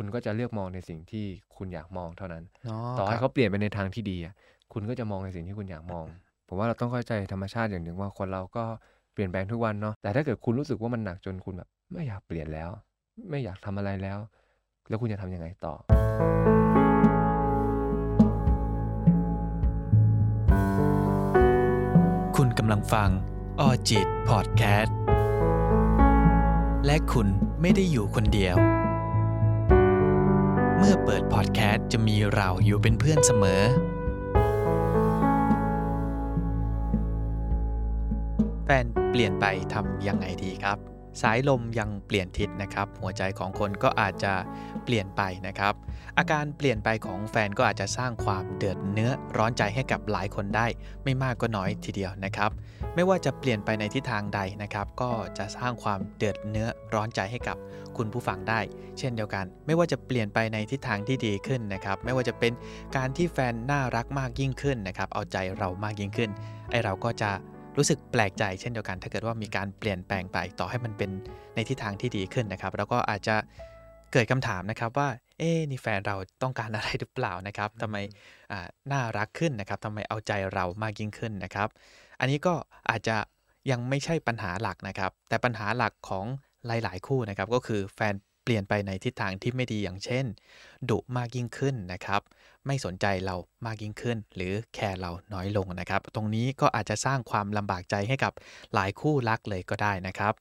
คุณก็จะเลือกมองในสิ่งที่คุณอยากมองเท่านั้นอ๋อต่อให้ครับเขาเปลี่ยนไปในทางที่ดีอะคุณก็จะมองในสิ่งที่คุณอยากมอง ผมว่าเราต้องเข้าใจธรรมชาติอย่างหนึ่งว่าคนเราก็เปลี่ยนแปลงทุกวันเนาะแต่ถ้าเกิดคุณรู้สึกว่ามันหนักจนคุณแบบ ไม่อยากเปลี่ยนแล้ว ไม่อยากทำอะไรแล้ว แล้วคุณจะทำยังไงต่อคุณกำลังฟังออจิตพอดแคสต์ และคุณไม่ได้อยู่คนเดียว เมื่อเปิดพอดแคสต์จะมีเราอยู่เป็นเพื่อนเสมอ แฟนเปลี่ยนไปทำยังไงดีครับ สายลมยังเปลี่ยนทิศนะครับ หัวใจของคนก็อาจจะเปลี่ยนไปนะครับ อาการเปลี่ยนไปของแฟนก็อาจจะสร้างความเดือดเนื้อร้อนใจให้กับหลายคนได้ ไม่มากก็น้อยทีเดียวนะครับ ไม่ว่าจะเปลี่ยนไปในทิศทางใดนะครับ ก็จะสร้างความเดือดเนื้อร้อนใจให้กับคุณผู้ฟังได้ เช่นเดียวกัน ไม่ว่าจะเปลี่ยนไปในทิศทางที่ดีขึ้นนะครับ ไม่ว่าจะเป็นการที่แฟนน่ารักมากยิ่งขึ้นนะครับ เอาใจเรามากยิ่งขึ้นไอเราก็จะ รู้สึกแปลกใจเช่นเดียวกัน ถ้าเกิดว่ามีการเปลี่ยนแปลงไปต่อให้มันเป็นในทิศทางที่ดีขึ้นนะครับ แล้วก็อาจจะเกิดคำถามนะครับว่า เอ๊ะนี่แฟนเราต้องการอะไรหรือเปล่านะครับทำไมอ่าน่ารักขึ้นนะครับทำไมเอาใจเรามากยิ่งขึ้นนะครับ อันนี้ก็อาจจะยังไม่ใช่ปัญหาหลักนะครับ แต่ปัญหาหลักของหลาย ๆ คู่นะครับ ก็คือแฟนเปลี่ยนไปในทิศทางที่ไม่ดีอย่างเช่นดุมากยิ่งขึ้นนะครับ ไม่สนใจเรามากยิ่งขึ้น หรือแคร์เราน้อยลงนะครับ ตรงนี้ก็อาจจะสร้างความลำบากใจให้กับหลายคู่รักเลยก็ได้นะครับ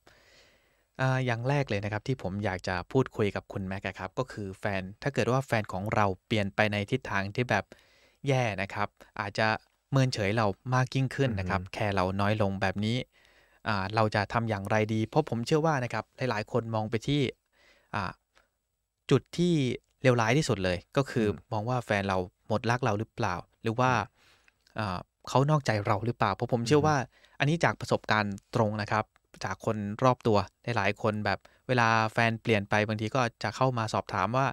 อ่าอย่างแรกเลยนะครับที่ผมอยากจะพูดคุยกับคุณแม็กอะครับก็คือแฟนถ้าเกิดว่าแฟนของเราเปลี่ยนไปในทิศทางที่แบบแย่นะครับ อาจจะเมินเฉยเรามากยิ่งขึ้นนะครับ แคร์เราน้อยลงแบบนี้อ่าเราจะทำอย่างไรดี เพราะผมเชื่อว่านะครับหลายๆ คนมองไปที่อ่าจุดที่ เลวร้ายที่สุดเลย ก็คืออมมองว่าแฟนเราหมดรักเราหรือเปล่า หรือว่าอ่าเขานอกใจเราหรือเปล่า เพราะผมเชื่อว่า อันนี้จากประสบการณ์ตรงนะครับ จากคนรอบตัวหลายๆคนแบบเวลาแฟนเปลี่ยนไปบางทีก็จะเข้ามาสอบถามว่า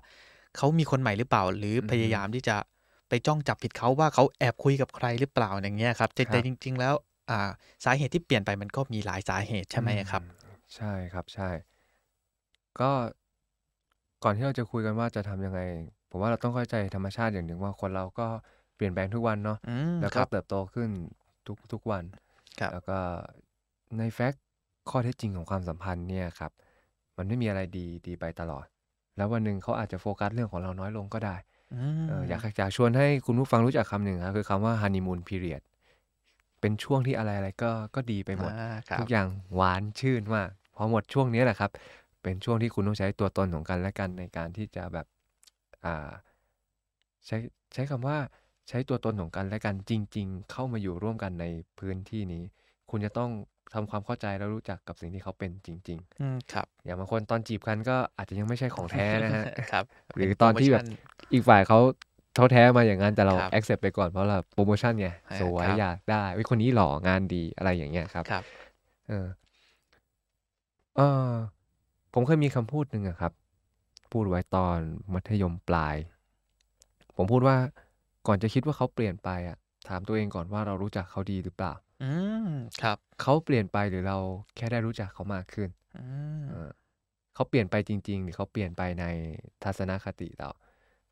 เขามีคนใหม่หรือเปล่า หรือออฮึพยายามที่จะไปจ้องจับผิดเขาว่าเขาแอบคุยกับใครหรือเปล่าอย่างเงี้ยครับแต่ครับแต่จริง ๆ แล้วอ่าสาเหตุที่เปลี่ยนไปมันก็มีหลายสาเหตุใช่ไหมครับอืมใช่ครับใช่ ก็ ก่อนที่เราจะคุยกันว่าจะทำยังไง ผมว่าเราต้องเข้าใจธรรมชาติอย่างหนึ่งว่าคนเราก็เปลี่ยนแปลงทุกวันเนาะอืมแล้วคก็รับเติบโตขึ้นทุกทุกวันครับแล้วก็ในแฟกต์ข้อเท็จจริงของความสัมพันธ์เนี่ยครับ มันไม่มีอะไรดีดีไปตลอด แล้ววันหนึ่งเขาอาจจะโฟกัสเรื่องของเราน้อยลงก็ได้อืเออมอยากอยากชวนให้คุณผู้ฟังรู้จักคำหนึ่งครับคือคำว่าฮันนีมูนพีเรียดเป็นช่วงที่อะไรอะไรก็ก็ดีไปหมดอ่าครัทุบกอย่างหวานชื่นมากพอหมดช่วงนี้แหละครับ เป็นช่วงที่คุณต้องใช้ตัวตนของกันและกันในการที่จะแบบอ่าใช้ใช้คำว่าใช้ตัวตนของกันและกันจริง ๆ เข้ามาอยู่ร่วมกันในพื้นที่นี้ คุณจะต้องทำความเข้าใจแล้วรู้จักกับสิ่งที่เขาเป็นจริงอืมครับๆอย่างบางคนตอนจีบกันก็อาจจะยังไม่ใช่ของแท้นะฮะครับหรือเป็นตอนที่แบบโปรโมชั่นอีกฝ่ายเขาเขาแท้มาอย่างนั้นแต่เราครับ accept ไปก่อนเพราะเราโปรโมชั่นไงอ่าสวยครับอยากได้เว้ยคนนี้หล่องานดีอะไรอย่างเงี้ยครับครับ เออเออ ผมเคยมีคำพูดหนึ่งอะครับ พูดไว้ตอนมัธยมปลาย ผมพูดว่าก่อนจะคิดว่าเขาเปลี่ยนไปอะถามตัวเองก่อนว่าเรารู้จักเขาดีหรือเปล่า อืมครับ เขาเปลี่ยนไปหรือเราแค่ได้รู้จักเขามากขึ้นอืมเออเขาเปลี่ยนไปจริง ๆ หรือเขาเปลี่ยนไปในทัศนคติเรา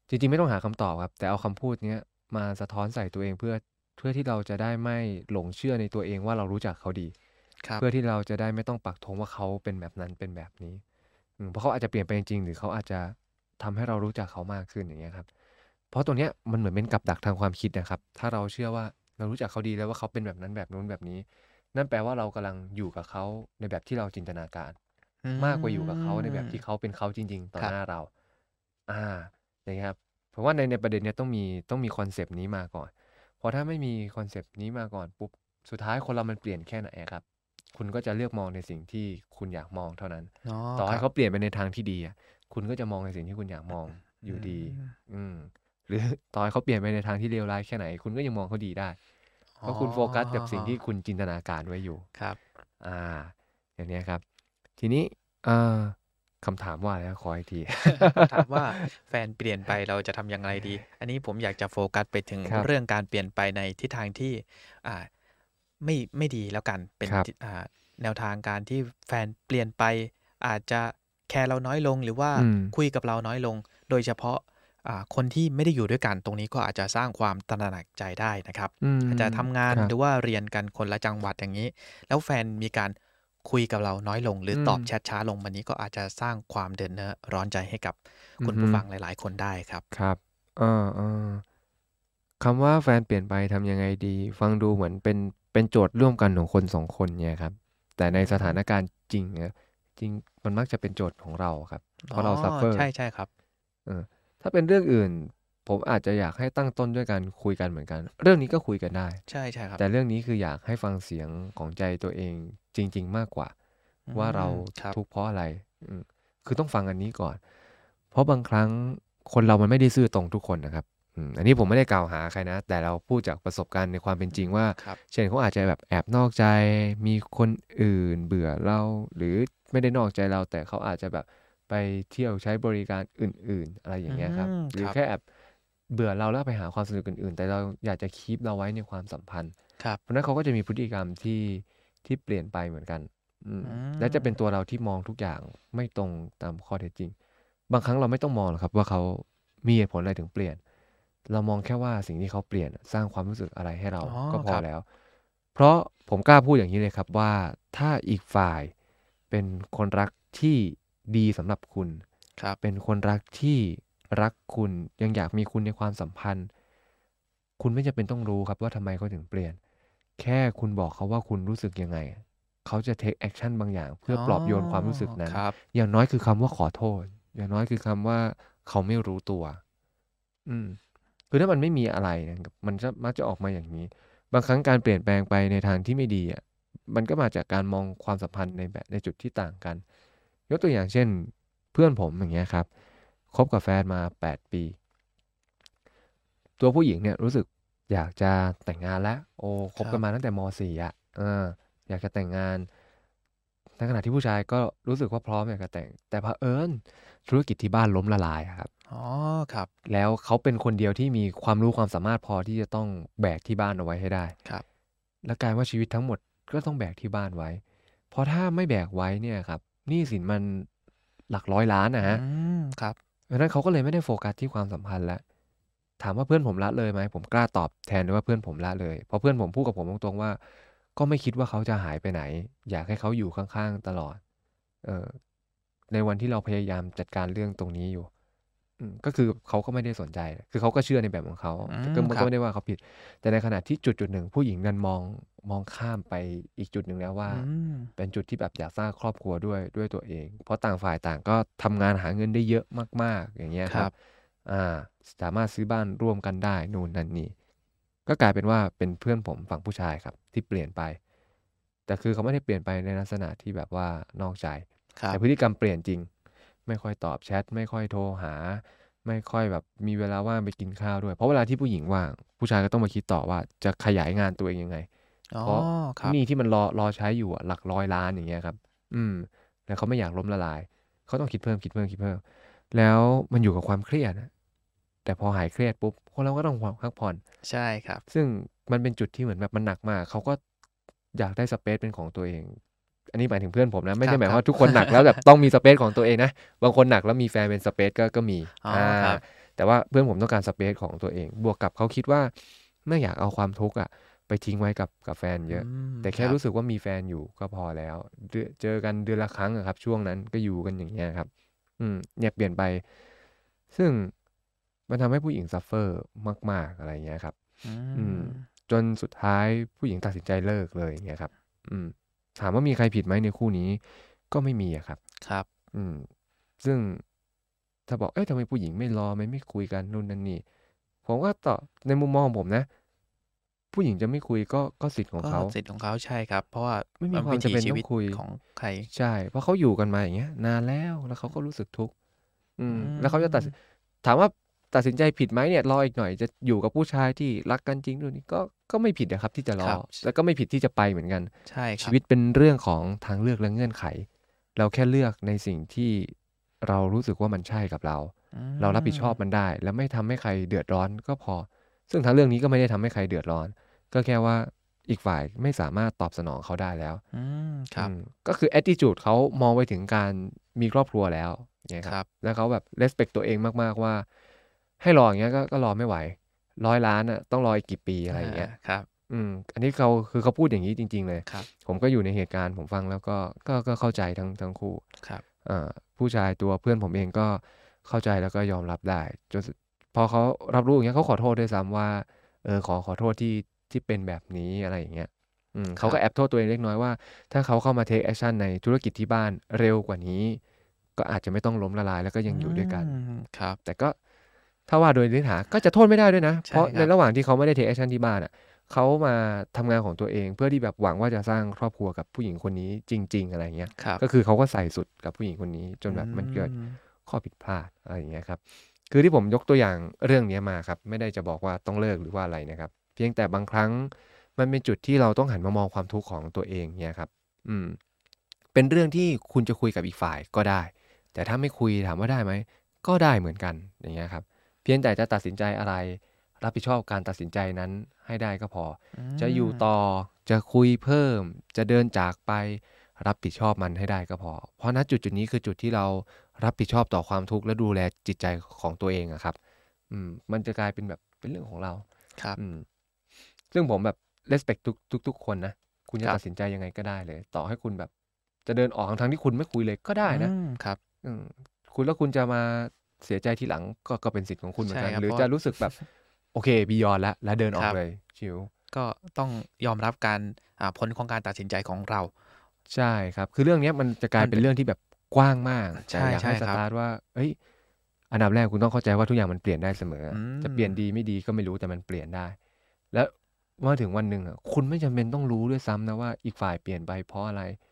จริง ๆ ไม่ต้องหาคำตอบครับ แต่เอาคำพูดเนี้ยมาสะท้อนใส่ตัวเองเพื่อเพื่อที่เราจะได้ไม่หลงเชื่อในตัวเองว่าเรารู้จักเขาดีครับเพื่อที่เราจะได้ไม่ต้องปักธงว่าเขาเป็นแบบนั้นเป็นแบบนี้อืม เพราะเขาอาจจะเปลี่ยนไปจริงๆหรือเขาอาจจะทำให้เรารู้จักเขามากขึ้นอย่างเงี้ยครับ เพราะตรงเนี้ยมันเหมือนเป็นกับดักทางความคิดนะครับ ถ้าเราเชื่อว่าเรารู้จักเขาดีแล้วว่าเขาเป็นแบบนั้นแบบนู้นแบบนี้ นั่นแปลว่าเรากำลังอยู่กับเขาในแบบที่เราจินตนาการ มากกว่าอยู่กับเขาในแบบที่เขาเป็นเขาจริง ๆ ต่อครับหน้าเรา อ่าอย่างเงี้ยครับเพราะว่าในในประเด็นเนี้ยต้องมีต้องมี concept นี้มาก่อน เพราะถ้าไม่มี concept นี้มาก่อนปุ๊บสุดท้ายคนเรามันเปลี่ยนแค่ไหนอะครับ คุณก็จะเลือกมองในสิ่งที่คุณอยากมองเท่านั้นอ๋อต่อให้ครับเขาเปลี่ยนไปในทางที่ดีอะคุณก็จะมองในสิ่งที่คุณอยากมองอยู่ดีอืมอืม หรือต่อให้เขาเปลี่ยนไปในทางที่เลวร้ายแค่ไหน คุณก็ยังมองเขาดีได้ เพราะคุณโฟกัสกับสิ่งที่คุณจินตนาการไว้อยู่ ครับ อ่า อย่างเนี้ยครับ ทีนี้ เอ่อคำถามว่าแล้วขออีกทีถามว่าแฟนเปลี่ยนไปเราจะทำอย่างไรดี อันนี้ผมอยากจะโฟกัสไปถึงครับเรื่องการเปลี่ยนไปในทิศทางที่ อ่า ไม่ไม่ดีแล้วกันเป็นครับทิศอ่าแนวทางการที่แฟนเปลี่ยนไป อาจจะแคร์เราน้อยลงหรือว่าอืมคุยกับเราน้อยลง โดยเฉพาะอ่าคนที่ไม่ได้อยู่ด้วยกันตรงนี้ก็อาจจะสร้างความตระหนักใจได้นะครับอืมอาจจะทำงานครับหรือว่าเรียนกันคนละจังหวัดอย่างนี้ แล้วแฟนมีการคุยกับเราน้อยลง หรืออมตอบแชทช้าลงวันนี้ก็อาจจะสร้างความเดือดเนื้อร้อนใจให้กับคุณอือฮึผู้ฟังหลาย ๆ คนได้ครับครับเออเออคำว่าแฟนเปลี่ยนไปทำยังไงดี ฟังดูเหมือนเป็น เป็นโจทย์ร่วมกันของคนสองคนเนี่ยครับ แต่ในสถานการณ์จริงเนี่ยจริงมันมักจะเป็นโจทย์ของเราครับ เพราะเราซัฟเฟอร์ใช่ใช่ครับเออถ้าเป็นเรื่องอื่น ผมอาจจะอยากให้ตั้งต้นด้วยการคุยกันเหมือนกัน เรื่องนี้ก็คุยกันได้ ใช่ใช่ครับ แต่เรื่องนี้คืออยากให้ฟังเสียงของใจตัวเองจริง ๆ มากกว่า ว่าเราอืมครับทุกข์เพราะอะไรอืมคือต้องฟังอันนี้ก่อน เพราะบางครั้งคนเรามันไม่ได้ซื่อตรงทุกคนนะครับ อืมอันนี้ผมไม่ได้กล่าวหาใครนะ แต่เราพูดจากประสบการณ์ในความเป็นจริงว่าครับเช่นเขาอาจจะแบบแอบนอกใจมีคนอื่นเบื่อเรา หรือไม่ได้นอกใจเรา แต่เขาอาจจะแบบไปเที่ยวใช้บริการอื่น ๆ อะไรอย่างเงี้ยครับอืมหรือครับแค่แอบเบื่อเราแล้วไปหาความสนุกอื่น ๆ แต่เราอยากจะคีปเราไว้ในความสัมพันธ์ครับเพราะฉะนั้นเขาก็จะมีพฤติกรรมที่ที่เปลี่ยนไปเหมือนกันอืมอืมและจะเป็นตัวเราที่มองทุกอย่างไม่ตรงตามข้อเท็จจริง บางครั้งเราไม่ต้องมองหรอกครับว่าเขามีเหตุผลอะไรถึงเปลี่ยน เรามองแค่ว่าสิ่งที่เขาเปลี่ยนสร้างความรู้สึกอะไรให้เราอ๋อก็พคอรับแล้ว เพราะผมกล้าพูดอย่างนี้เลยครับว่าถ้าอีกฝ่ายเป็นคนรักที่ดีสำหรับคุณครับเป็นคนรักที่รักคุณยังอยากมีคุณในความสัมพันธ์ คุณไม่จำเป็นต้องรู้ครับว่าทำไมเขาถึงเปลี่ยน แค่คุณบอกเขาว่าคุณรู้สึกยังไง เขาจะ take action บางอย่าง เพื่อปลอบโยนความรู้สึกนั้นครับอย่างน้อยคือคำว่าขอโทษ อย่างน้อยคือคำว่าเขาไม่รู้ตัว อืม คือถ้ามันไม่มีอะไรนะครับมันจะมักจะออกมาอย่างนี้ บางครั้งการเปลี่ยนแปลงไปในทางที่ไม่ดีอะมันก็มาจากการมองความสัมพันธ์ในแบบในจุดที่ต่างกัน ยกตัวอย่างเช่น เพื่อนผมอย่างเงี้ยครับคบกับแฟนมา 8 ปี ตัวผู้หญิงเนี่ยรู้สึกอยากจะแต่งงานแล้ว โอ้คบกันมาตั้งแต่ม .4 อะเอออยากจะแต่งงานในขณะที่ผู้ชายก็รู้สึกว่าพร้อมอยากจะแต่ง แต่เผอิญธุรกิจที่บ้านล้มละลายอะครับ อ๋อครับ แล้วเขาเป็นคนเดียวที่มีความรู้ความสามารถพอที่จะต้องแบกที่บ้านเอาไว้ให้ได้ครับ และกลายว่าชีวิตทั้งหมดก็ต้องแบกที่บ้านไว้ เพราะถ้าไม่แบกไว้เนี่ยครับหนี้สินมันหลักร้อยล้านนะฮะอืมครับเพราะฉะนั้นเขาก็เลยไม่ได้โฟกัสที่ความสัมพันธ์แล้วถามว่าเพื่อนผมละเลยไหมผมกล้าตอบแทนเลยว่าเพื่อนผมละเลยเพราะเพื่อนผมพูดกับผมตรงๆว่า ก็ไม่คิดว่าเขาจะหายไปไหน อยากให้เขาอยู่ข้างๆตลอด เออในวันที่เราพยายามจัดการเรื่องตรงนี้อยู่อืม ก็คือเขาก็ไม่ได้สนใจ คือเขาก็เชื่อในแบบของเขาอืมก็มันครัก็บไม่ได้ว่าเขาผิด แต่ในขณะที่จุดจุดหนึ่งผู้หญิงนั้นมองมองข้ามไปอีกจุดหนึ่งแล้วว่าอืมเป็นจุดที่แบบอยากสร้างครอบครัวด้วยด้วยตัวเอง เพราะต่างฝ่ายต่างก็ทำงานหาเงินได้เยอะมาก ๆ อย่างเงี้ยคครัรับบอ่า สามารถซื้อบ้านร่วมกันได้นู่นนั่นนี่ ก็กลายเป็นว่าเป็นเพื่อนผมฝั่งผู้ชายครับ ที่เปลี่ยนไป แต่คือเขาไม่ได้เปลี่ยนไปในลักษณะที่แบบว่านอกใจครับแต่พฤติกรรมเปลี่ยนจริง ไม่ค่อยตอบแชทไม่ค่อยโทรหา ไม่ค่อยแบบมีเวลาว่างไปกินข้าวด้วย เพราะเวลาที่ผู้หญิงว่าง ผู้ชายก็ต้องมาคิดต่อว่าจะขยายงานตัวเองยังไงอ๋อเพราะครับหนี้ที่มันรอรอใช้อยู่อะหลักร้อยล้านอย่างเงี้ยครับ อืมแล้วเขาไม่อยากล้มละลาย เขาต้องคิดเพิ่มคิดเพิ่มคิดเพิ่ม แล้วมันอยู่กับความเครียดนะแต่พอหายเครียดปุ๊บคนเราก็ต้องพักผ่อนใช่ครับ ซึ่งมันเป็นจุดที่เหมือนแบบมันหนักมากเขาก็อยากได้สเปซเป็นของตัวเอง อันนี้หมายถึงเพื่อนผมนะ ไม่ครัได้บหมายครับว่าทุกคนหนักแล้วแบบต้องมีสเปซของตัวเองนะ บางคนหนักแล้วมีแฟนเป็นสเปซก็ก็มีอ๋อครับแต่ว่าเพื่อนผมต้องการ space ของตัวเอง บวกกับเขาคิดว่าไม่อยากเอาความทุกข์อะไปทิ้งไว้กับกับแฟนเยอะ แต่แค่รับรู้สึกว่ามีแฟนอยู่ก็พอแล้วเดือนเจอกันเดือนละครั้งอะครับ ช่วงนั้นก็อยู่กันอย่างเงี้ยครับ อืมเนี่ยเปลี่ยนไป ซึ่งมันทำให้ผู้หญิง suffer มาก ๆอะไรเงี้ยครับ อือืมมจนสุดท้ายผู้หญิงตัดสินใจเลิกเลยอย่างเงี้ยครับ อืม ถามว่ามีใครผิดไหมในคู่นี้ ก็ไม่มีอะครับ ครับ อืม ซึ่งถ้าบอกเอ้ยทำไมผู้หญิงไม่รอไม่ไม่คุยกันนู่นนั่นนี่ผมว่าต่อในมุมมองของผมนะ ผู้หญิงจะไม่คุยก็ก็สิทธิ์ของก็เขาสิทธิ์ของเขาใช่ครับ เพราะว่าไม่มีนความวิจำถีเป็นชีต้อวิตงคุยของใคร ใช่ เพราะเขาอยู่กันมาอย่างเงี้ย นานแล้วแล้วเขาก็รู้สึกทุกข์อืม แล้วเขาจะตัดสินถามว่า ตัดสินใจผิดไหมเนี่ยรออีกหน่อยจะอยู่กับผู้ชายที่รักกันจริงด้วยนี่ก็ก็ไม่ผิดนะครับที่จะรอครับแล้วก็ไม่ผิดที่จะไปเหมือนกันใช่คชีรับวิตเป็นเรื่องของทางเลือกและเงื่อนไข เราแค่เลือกในสิ่งที่เรารู้สึกว่ามันใช่กับเรา อืเรารับผิดชอบมันได้ แล้วไม่ทำให้ใครเดือดร้อนก็พอ ซึ่งทางเรื่องนี้ก็ไม่ได้ทำให้ใครเดือดร้อน ก็แค่ว่าอีกฝ่ายไม่สามารถตอบสนองเขาได้แล้วอืมครับอืมก็คือ attitude เขามองไปถึงการมีครอบครัวแล้วอย่างเงี้ยคครัรับบแล้วเขาแบบ respect ตัวเองมากๆว่า ให้รออย่างเงี้ยก็ก็รอไม่ไหว ร้อยล้านอะต้องรออีกกี่ปีอะไรอย่างเงี้ยครับ อืม อันนี้เขาคือเขาพูดอย่างนี้จริง ๆ เลยครับ ผมก็อยู่ในเหตุการณ์ผมฟังแล้วก็ก็ก็เข้าใจทั้งทั้งคู่ครับอ่าผู้ชายตัวเพื่อนผมเองก็เข้าใจแล้วก็ยอมรับได้จนสุดพอเขารับรู้อย่างเงี้ยเขาขอโทษด้วยซ้ำว่าเออขอขอโทษที่ที่เป็นแบบนี้อะไรอย่างเงี้ยอืมเขาก็แอบโทษตัวเองเล็กน้อยว่า ถ้าเขาเข้ามา take action ในธุรกิจที่บ้านเร็วกว่านี้ ก็อาจจะไม่ต้องล้มละลายแล้วก็ยังอยู่ด้วยกันมครับ แต่ก็ ถ้าว่าโดยเนื้อหาก็จะโทษไม่ได้ด้วยนะใช่เพราะครับในระหว่างที่เขาไม่ได้ take action ที่บ้านอะเขามาทำงานของตัวเองเพื่อที่แบบหวังว่าจะสร้างครอบครัวกับผู้หญิงคนนี้จริง ๆ อะไรเงี้ยครับก็คือเขาก็ใส่สุดกับผู้หญิงคนนี้ จนแบบมันเกิดอืข้อผิดพลาดอะไรอย่างเงี้ยครับ คือที่ผมยกตัวอย่างเรื่องเนี้ยมาครับ ไม่ได้จะบอกว่าต้องเลิกหรือว่าอะไรนะครับ เพียงแต่บางครั้งมันเป็นจุดที่เราต้องหันมามองความทุกข์ของตัวเองเนี่ยครับ อืม เป็นเรื่องที่คุณจะคุยกับอีกฝ่ายก็ได้ แต่ถ้าไม่คุยถามว่าได้ไหม ก็ได้เหมือนกันอย่างเงี้ยครับ เพียงแต่จะตัดสินใจอะไร รับผิดชอบการตัดสินใจนั้นให้ได้ก็พอมจะอยู่ต่อจะคุยเพิ่ม จะเดินจากไป รับผิดชอบมันให้ได้ก็พอ เพราะณจุดจุดนี้คือจุดที่เรารับผิดชอบต่อความทุกข์และดูแลจิตใจของตัวเองอะครับ อืม มันจะกลายเป็นแบบเป็นเรื่องของเราครับอืมซึ่งผมแบบ respect ทุกทุกทุกคนนะคุณจะครับตัดสินใจยังไงก็ได้เลย ต่อให้คุณแบบ จะเดินออกทั้งๆที่คุณไม่คุยเลยก็ได้นะอืมครับ อืมคุณแล้วคุณจะมา เสียใจทีหลังก็ก็เป็นสิทธิ์ของคุณเหมือนกันใช่ครับหรือเพราะจะรู้สึกแบบโอเคบียอนแล้วแล้วเดินออคกรับเลยชิวก็ต้องยอมรับการอ่าผลของการตัดสินใจของเรา ใช่ครับ คือเรื่องเนี้ยมันจะกลายมันเป็นเรื่องที่แบบกว้างมากใช่แต่อยากให้ใช่สครับตาร์ทว่า เอ้ย อันดับแรกคุณต้องเข้าใจว่าทุกอย่างมันเปลี่ยนได้เสมออมจะเปลี่ยนดีไม่ดีก็ไม่รู้แต่มันเปลี่ยนได้ แล้วเมื่อถึงวันหนึ่งอะคุณไม่จำเป็นต้องรู้ด้วยซ้ำนะว่าอีกฝ่ายเปลี่ยนไปเพราะอะไรเพ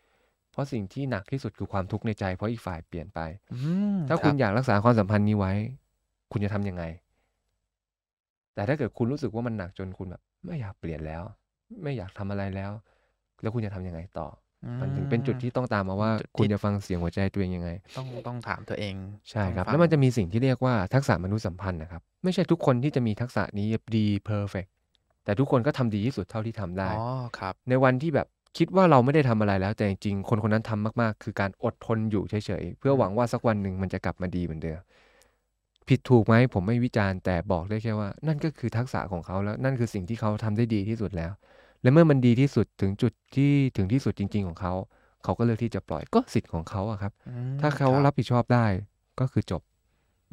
ราะสิ่งที่หนักที่สุดคือความทุกข์ในใจ เพราะอีกฝ่ายเปลี่ยนไปอืมถ้ารัคุณบอยากรักษาความสัมพันธ์นี้ไว้ คุณจะทำยังไง แต่ถ้าเกิดคุณรู้สึกว่ามันหนักจนคุณแบบ ไม่อยากเปลี่ยนแล้ว ไม่อยากทำอะไรแล้ว แล้วคุณจะทำยังไงต่ออมันถึงเป็นจุดที่ต้องตามมาว่าจุดที่คุณจะฟังเสียงหัวใจตัวเองยังไง ต้องต้องถามตัวเอง ใช่ต้องครับฟังแล้วมันจะมีสิ่งที่เรียกว่าทักษะมนุษยสัมพันธ์นะครับ ไม่ใช่ทุกคนที่จะมีทักษะนี้ดีเพอร์เฟกแต่ทุกคนก็ทำดีที่สุดเท่าที่ทำได้อ๋อครับ ในวันที่แบบ คิดว่าเราไม่ได้ทำอะไรแล้วแต่จริงๆคนคนนั้นทำมากๆ คือการอดทนอยู่เฉยๆเพื่อหวังว่าสักวันหนึ่งมันจะกลับมาดีเหมือนเดิมผิดถูกไหมผมไม่วิจารณ์แต่บอกได้แค่ว่า นั่นก็คือทักษะของเขาแล้วนั่นคือสิ่งที่เขาทำได้ดีที่สุดแล้ว และเมื่อมันดีที่สุดถึงจุดที่ถึงที่สุดจริง ๆ ของเขาเขาก็เลือกที่จะปล่อยก็สิทธิ์ของเขาอะครับอืมถ้าเขาครับผิดชอบได้ก็คือจบ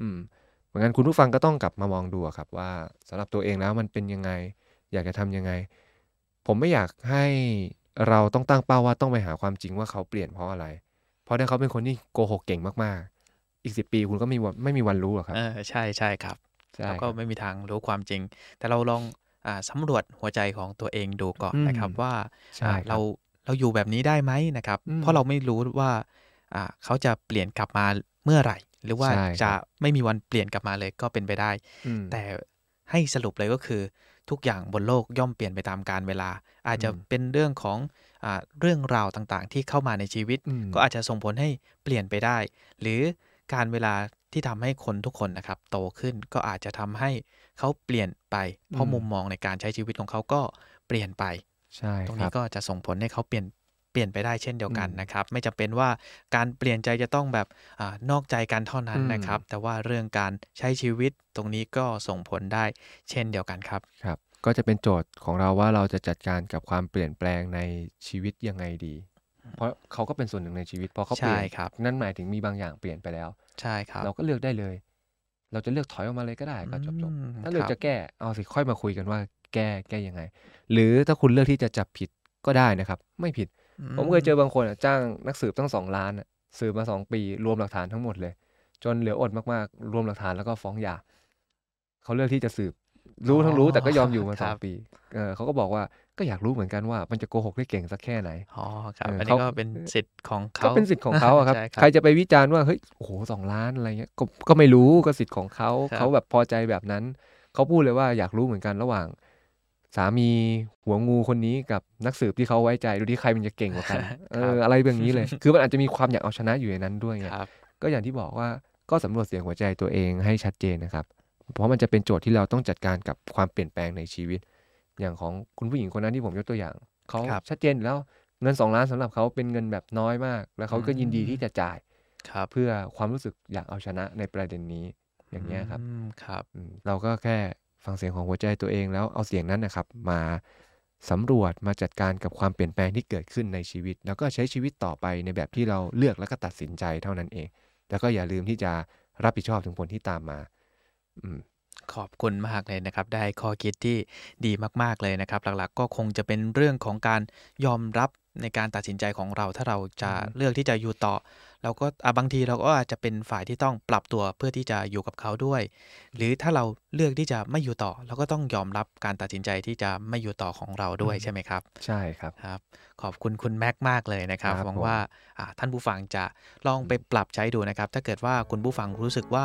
อืมเหมือนกันคุณผู้ฟังก็ต้องกลับมามองดูอะครับ ว่าสำหรับตัวเองแล้วมันเป็นยังไง อยากจะทำยังไง ผมไม่อยากให้ เราต้องตั้งเป้าว่าต้องไปหาความจริงว่าเขาเปลี่ยนเพราะอะไร เพราะถ้าเขาเป็นคนที่โกหกเก่งมากๆ อีกสิปีคุณก็ไม่มีวันไม่มีวันรู้หรอกครับเออใช่ใช่ครับใช่เราก็ครับไม่มีทางรู้ความจริง แต่เราลองอ่าสำรวจหัวใจของตัวเองดูก่อนอืมนะครับว่าใช่อ่าครับเราเราอยู่แบบนี้ได้ไหมนะครับอืมเพราะเราไม่รู้ว่าอ่าเขาจะเปลี่ยนกลับมาเมื่อไหร่ หรือว่าใช่ครับจะไม่มีวันเปลี่ยนกลับมาเลยก็เป็นไปได้อืมแต่ให้สรุปเลยก็คือ ทุกอย่างบนโลกย่อมเปลี่ยนไปตามกาลเวลา อาจจะอืมเป็นเรื่องของอ่าเรื่องราวต่างๆ ที่เข้ามาในชีวิตอืมก็อาจจะส่งผลให้เปลี่ยนไปได้ หรือการเวลาที่ทำให้คนทุกคนนะครับ โตขึ้นก็อาจจะทำให้เขาเปลี่ยนไป เพราะอืมมุมมองในการใช้ชีวิตของเขาก็เปลี่ยนไป ใช่ ตรงคนี้รับก็จะส่งผลให้เขาเปลี่ยนเป ลี่ยนไปได้เช่นเดียวกันอืมนะครับ ไม่จำเป็นว่าการเปลี่ยนใจจะต้องแบบอานอกใจกันเท่านั้นอืมนะครับ แต่ว่าเรื่องการใช้ชีวิตตรงนี้ก็ส่งผลได้เช่นเดียวกันครับครับก็จะเป็นโจทย์ของเราว่าเราจะจัดการกับความเปลี่ยนแปลงในชีวิตยังไงดี เพราะเขาก็เป็นส่วนหนึ่งในชีวิตพอเขาเปลี่ยนใช่ครับนั่นหมายถึงมีบางอย่างเปลี่ยนไปแล้ว ใช่ครับ เราก็เลือกได้เลย เราจะเลือกถอยออกมาเลยก็ได้ก็จบจบอืมถ้าเลือกครับจะแก้เอาสิค่อยมาคุยกันว่า แก้แก้ยังไง หรือถ้าคุณเลือกที่จะจับผิดก็ได้นะครับ ไม่ผิด ผมเคยเจอบางคนอะจ้างนักสืบตั้งสองล้านอะสืบมาสองปี รวมหลักฐานทั้งหมดเลย จนเหลืออดมากๆ รวมหลักฐานแล้วก็ฟ้องหย่าเขาเลือกที่จะสืบ รู้ทั้งรู้แต่ก็ยอมอยู่มาสองปีเออเขาก็บอกว่าก็อยากรู้เหมือนกันว่ามันจะโกหกได้เก่งสักแค่ไหนอ๋อครับเอออัอันนี้เขาก็เป็นสิทธิ์ของเขาก็เป็นสิทธิ์ของเขาอะครับใช่ใครจะไปวิจารณ์ว่าเฮ้ยโอ้โหสองล้านอะไรเงี้ยก็ก็ไม่รู้ก็สิทธิ์ของเขาครับเขาแบบพอใจแบบนั้นเขาพูดเลยว่าอยากรู้เหมือนกันระหว่าง สามีหัวงูคนนี้กับนักสืบที่เขาไว้ใจดูที่ใครมันจะเก่งกว่ากันเอออะไรแบบนี้เลย คือมันอาจจะมีความอยากเอาชนะอยู่ในนั้นด้วยไงครับก็อย่างที่บอกว่าก็สำรวจเสียงหัวใจตัวเองให้ชัดเจนนะครับ เพราะมันจะเป็นโจทย์ที่เราต้องจัดการกับความเปลี่ยนแปลงในชีวิต อย่างของคุณผู้หญิงคนนั้นที่ผมยกตัวอย่างเขาครับชัดเจนอยู่แล้วเงินสองล้านสำหรับเขาเป็นเงินแบบน้อยมาก แล้วเขาก็ยินดีที่จะจ่ายครับเพื่อความรู้สึกอยากเอาชนะในประเด็นนี้อย่างเงี้ยครับอืมครับอืมเราก็แค่ ฟังเสียงของหัวใจตัวเองแล้วเอาเสียงนั้นนะครับ มาสำรวจมาจัดการกับความเปลี่ยนแปลงที่เกิดขึ้นในชีวิต แล้วก็ใช้ชีวิตต่อไปในแบบที่เราเลือกแล้วก็ตัดสินใจเท่านั้นเอง แล้วก็อย่าลืมที่จะรับผิดชอบถึงผลที่ตามมา อืม ขอบคุณมากเลยนะครับ ได้ข้อคิดที่ดีมากๆเลยนะครับ หลักๆ ก็คงจะเป็นเรื่องของการยอมรับในการตัดสินใจของเรา ถ้าเราจะอือฮึเลือกที่จะอยู่ต่อ เราก็อะบางทีเราก็อาจจะเป็นฝ่ายที่ต้องปรับตัวเพื่อที่จะอยู่กับเขาด้วย หรือถ้าเราเลือกที่จะไม่อยู่ต่อ เราก็ต้องยอมรับการตัดสินใจที่จะไม่อยู่ต่อของเราด้วยใช่ไหมครับ ใช่ครับครับ ขอบคุณคุณแม็กมากเลยนะครับครับหวังผมว่าอ่าท่านผู้ฟังจะลองไปปรับใช้ดูนะครับ ถ้าเกิดว่าคุณผู้ฟังรู้สึกว่า